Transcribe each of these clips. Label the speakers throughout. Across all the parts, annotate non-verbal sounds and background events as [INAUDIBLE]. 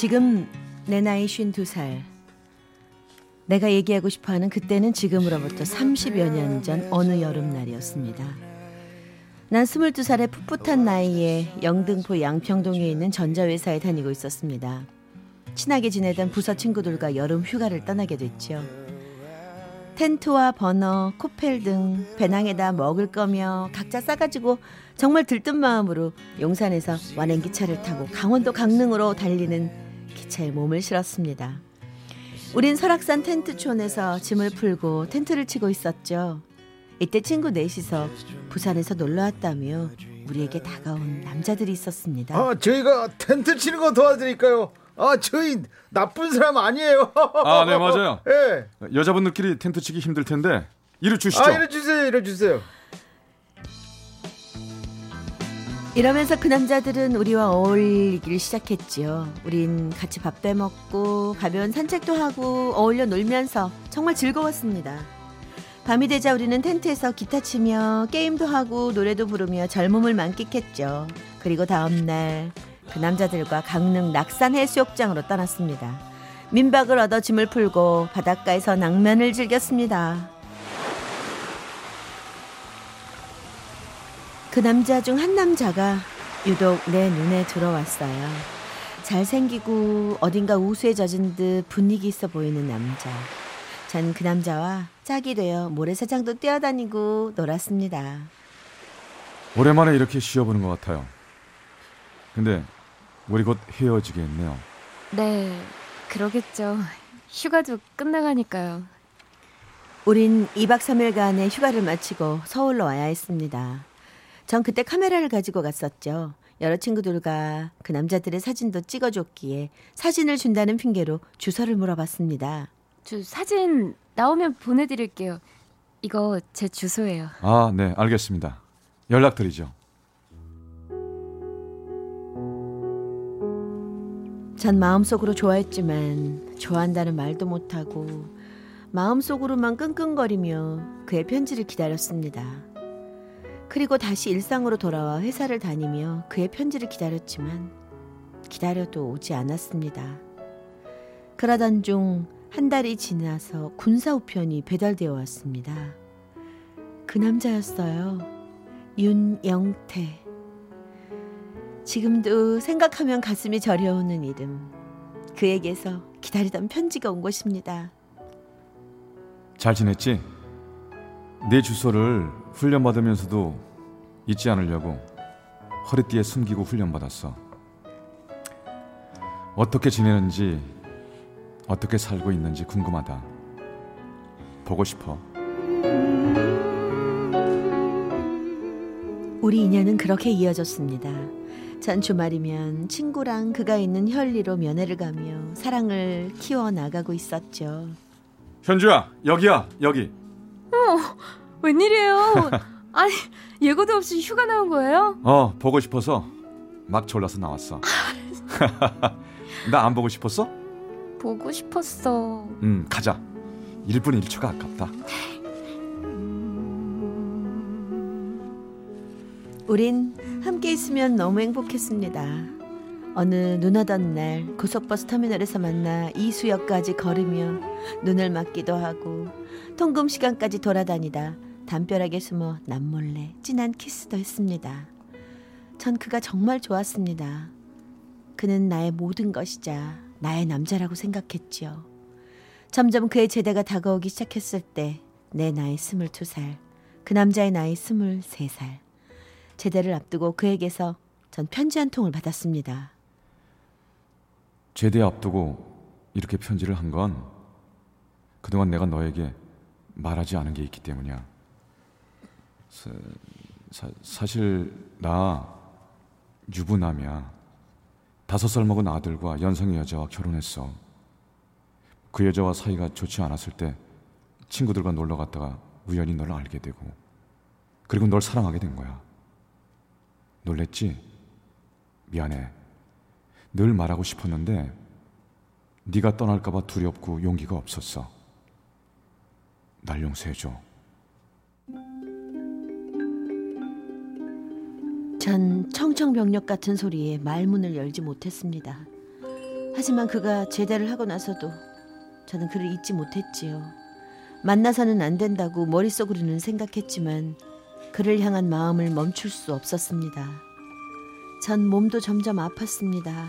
Speaker 1: 지금 내 나이 52살. 내가 얘기하고 싶어 하는 그때는 지금으로부터 30여 년 전 어느 여름날이었습니다. 난 22살의 풋풋한 나이에 영등포 양평동에 있는 전자회사에 다니고 있었습니다. 친하게 지내던 부서 친구들과 여름 휴가를 떠나게 됐죠. 텐트와 버너, 코펠 등 배낭에다 먹을 거며 각자 싸가지고 정말 들뜬 마음으로 용산에서 완행기차를 타고 강원도 강릉으로 달리는 기차에 몸을 실었습니다. 우린 설악산 텐트촌에서 짐을 풀고 텐트를 치고 있었죠. 이때 친구 넷이서 부산에서 놀러 왔다며 우리에게 다가온 남자들이 있었습니다.
Speaker 2: 아, 저희가 텐트 치는 거 도와드릴까요? 아, 저희 나쁜 사람 아니에요.
Speaker 3: 아, 네, 맞아요. [LAUGHS]
Speaker 2: 예.
Speaker 3: 여자분들끼리 텐트 치기 힘들 텐데 이리 주시죠.
Speaker 2: 아, 이래 주세요. 이래 주세요.
Speaker 1: 이러면서 그 남자들은 우리와 어울리기를 시작했지요. 우린 같이 밥도 해 먹고 가벼운 산책도 하고 어울려 놀면서 정말 즐거웠습니다. 밤이 되자 우리는 텐트에서 기타 치며 게임도 하고 노래도 부르며 젊음을 만끽했죠. 그리고 다음 날 그 남자들과 강릉 낙산 해수욕장으로 떠났습니다. 민박을 얻어 짐을 풀고 바닷가에서 낭만을 즐겼습니다. 그 남자 중 한 남자가 유독 내 눈에 들어왔어요. 잘생기고 어딘가 우수에 젖은 듯 분위기 있어 보이는 남자. 전 그 남자와 짝이 되어 모래사장도 뛰어다니고 놀았습니다.
Speaker 3: 오랜만에 이렇게 쉬어보는 것 같아요. 근데 우리 곧 헤어지겠네요.
Speaker 4: 네 그러겠죠 휴가도 끝나가니까요
Speaker 1: 우린 2박 3일간의 휴가를 마치고 서울로 와야 했습니다. 전 그때 카메라를 가지고 갔었죠. 여러 친구들과 그 남자들의 사진도 찍어줬기에 사진을 준다는 핑계로 주소를 물어봤습니다.
Speaker 4: 저 사진 나오면 보내드릴게요 이거 제 주소예요
Speaker 3: 아, 네, 알겠습니다. 연락드리죠.
Speaker 1: 전 마음속으로 좋아했지만 좋아한다는 말도 못하고 마음속으로만 끙끙거리며 그의 편지를 기다렸습니다. 그리고 다시 일상으로 돌아와 회사를 다니며 그의 편지를 기다렸지만 기다려도 오지 않았습니다. 그러던 중 한 달이 지나서 군사 우편이 배달되어 왔습니다. 그 남자였어요. 윤영태. 지금도 생각하면 가슴이 저려오는 이름. 그에게서 기다리던 편지가 온 것입니다.
Speaker 3: 잘 지냈지? 내 주소를 훈련받으면서도 잊지 않으려고 허리띠에 숨기고 훈련받았어. 어떻게 지내는지, 어떻게 살고 있는지 궁금하다. 보고 싶어.
Speaker 1: 우리 인연은 그렇게 이어졌습니다. 전 주말이면 친구랑 그가 있는 현리로 면회를 가며 사랑을 키워 나가고 있었죠.
Speaker 3: 현주야, 여기야, 여기.
Speaker 4: 웬일이에요 [LAUGHS] 아니 예고도 없이 휴가 나온 거예요?
Speaker 3: 어, 보고 싶어서 막 졸라서 나왔어. [LAUGHS] 나 안 보고 싶었어?
Speaker 4: 보고 싶었어
Speaker 3: 음, 가자. 1분 1초가 아깝다.
Speaker 1: 우린 함께 있으면 너무 행복했습니다. 어느 눈 오던 날 고속버스 터미널에서 만나 이수역까지 걸으며 눈을 맞기도 하고 통금 시간까지 돌아다니다 담벼락에 숨어 남몰래 진한 키스도 했습니다. 전 그가 정말 좋았습니다. 그는 나의 모든 것이자 나의 남자라고 생각했지요. 점점 그의 제대가 다가오기 시작했을 때 내 나이 스물두 살, 그 남자의 나이 스물세 살. 제대를 앞두고 그에게서 전 편지 한 통을 받았습니다.
Speaker 3: 제대 앞두고 이렇게 편지를 한 건 그동안 내가 너에게 말하지 않은 게 있기 때문이야. 스- 사, 사실 나 유부남이야. 다섯 살 먹은 아들과 연상의 여자와 결혼했어. 그 여자와 사이가 좋지 않았을 때 친구들과 놀러 갔다가 우연히 널 알게 되고 그리고 널 사랑하게 된 거야. 놀랬지? 미안해. 늘 말하고 싶었는데 네가 떠날까봐 두렵고 용기가 없었어. 날 용서해줘.
Speaker 1: 전 청청병력 같은 소리에 말문을 열지 못했습니다. 하지만 그가 제대를 하고 나서도 저는 그를 잊지 못했지요. 만나서는 안 된다고 머릿속으로는 생각했지만 그를 향한 마음을 멈출 수 없었습니다. 전 몸도 점점 아팠습니다.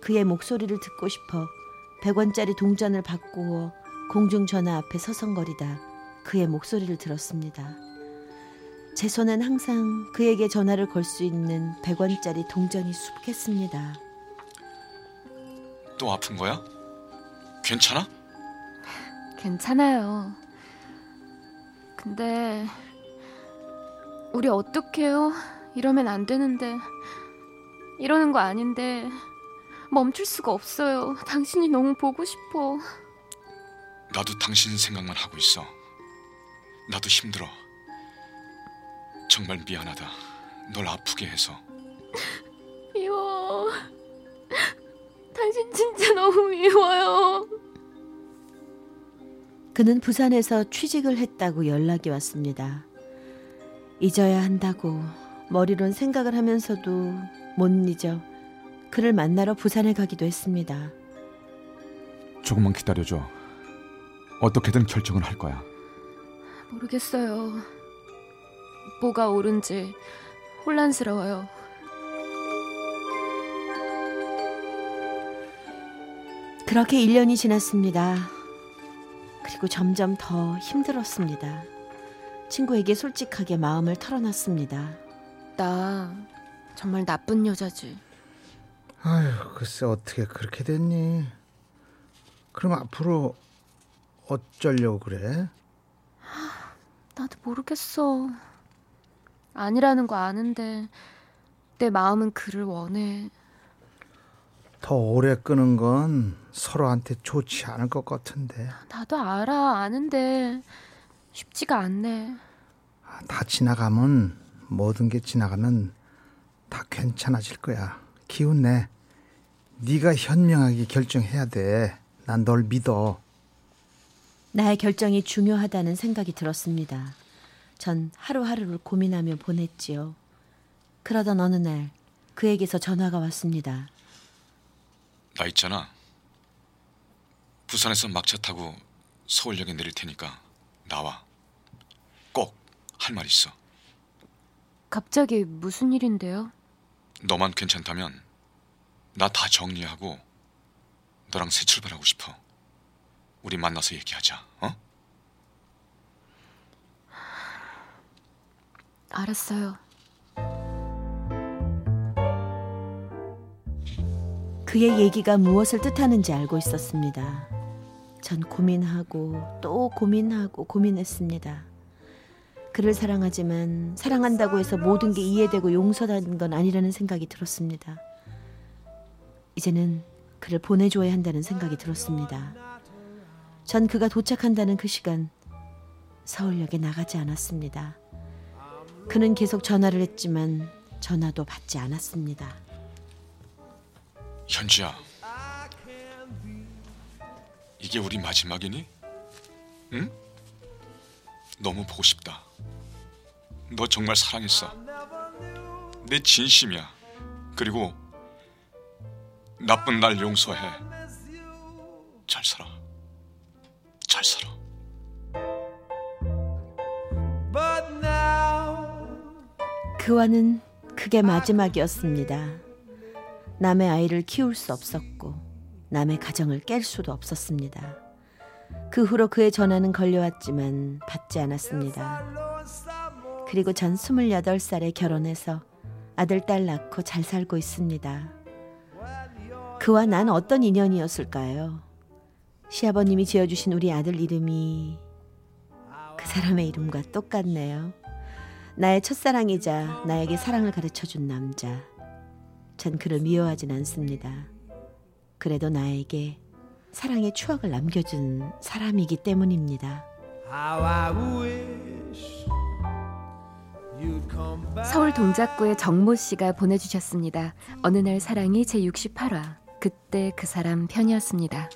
Speaker 1: 그의 목소리를 듣고 싶어 100원짜리 동전을 바꾸어 공중전화 앞에 서성거리다 그의 목소리를 들었습니다. 제 손엔 항상 그에게 전화를 걸 수 있는 100원짜리 동전이 수북했습니다.
Speaker 3: 또 아픈 거야? 괜찮아?
Speaker 4: 괜찮아요. 근데 우리 어떡해요? 이러면 안 되는데 이러는 거 아닌데 멈출 수가 없어요. 당신이 너무 보고 싶어.
Speaker 3: 나도 당신 생각만 하고 있어. 나도 힘들어. 정말 미안하다. 널 아프게 해서. [LAUGHS]
Speaker 4: 미워. 당신 진짜 너무 미워요.
Speaker 1: 그는 부산에서 취직을 했다고 연락이 왔습니다. 잊어야 한다고 머리론 생각을 하면서도 못 잊어 그를 만나러 부산에 가기도 했습니다.
Speaker 3: 조금만 기다려줘. 어떻게든 결정을 할 거야.
Speaker 4: 모르겠어요. 뭐가 옳은지 혼란스러워요.
Speaker 1: 그렇게 1년이 지났습니다. 그리고 점점 더 힘들었습니다. 친구에게 솔직하게 마음을 털어놨습니다.
Speaker 4: 나 정말 나쁜 여자지.
Speaker 2: 아휴, 글쎄 어떻게 그렇게 됐니? 그럼 앞으로 어쩌려고 그래?
Speaker 4: 나도 모르겠어. 아니라는 거 아는데 내 마음은 그를 원해.
Speaker 2: 더 오래 끄는 건 서로한테 좋지 않을 것 같은데.
Speaker 4: 나도 알아, 아는데 쉽지가 않네.
Speaker 2: 아, 다 지나가면 모든 게 지나가면 다 괜찮아질 거야. 기운 내. 네가 현명하게 결정해야 돼. 난 널 믿어.
Speaker 1: 나의 결정이 중요하다는 생각이 들었습니다. 전 하루하루를 고민하며 보냈지요. 그러던 어느 날 그에게서 전화가 왔습니다.
Speaker 3: 나 있잖아. 부산에서 막차 타고 서울역에 내릴 테니까 나와. 꼭 할 말 있어.
Speaker 4: 갑자기 무슨 일인데요?
Speaker 3: 너만 괜찮다면 나 다 정리하고 너랑 새 출발하고 싶어. 우리 만나서 얘기하자. 어?
Speaker 4: 알았어요.
Speaker 1: 그의 얘기가 무엇을 뜻하는지 알고 있었습니다. 전 고민하고 또 고민하고 고민했습니다. 그를 사랑하지만 사랑한다고 해서 모든 게 이해되고 용서되는 건 아니라는 생각이 들었습니다. 이제는 그를 보내줘야 한다는 생각이 들었습니다. 전 그가 도착한다는 그 시간 서울역에 나가지 않았습니다. 그는 계속 전화를 했지만 전화도 받지 않았습니다.
Speaker 3: 현지야. 이게 우리 마지막이니? 응? 너무 보고 싶다. 너 정말 사랑했어. 내 진심이야. 그리고 나쁜 날 용서해. 잘 살아. 잘 살아.
Speaker 1: 그와는 그게 마지막이었습니다. 남의 아이를 키울 수 없었고 남의 가정을 깰 수도 없었습니다. 그 후로 그의 전화는 걸려왔지만 받지 않았습니다. 그리고 전 28살에 결혼해서 아들, 딸 낳고 잘 살고 있습니다. 그와 난 어떤 인연이었을까요? 시아버님이 지어주신 우리 아들 이름이 그 사람의 이름과 똑같네요. 나의 첫사랑이자 나에게 사랑을 가르쳐 준 남자. 전 그를 미워하진 않습니다. 그래도 나에게 사랑의 추억을 남겨준 사람이기 때문입니다.
Speaker 5: How I wish you'd come back.
Speaker 4: 서울 동작구의 정모 씨가 보내주셨습니다. 어느 날 사랑이 제 68화. 그때 그 사람 편이었습니다.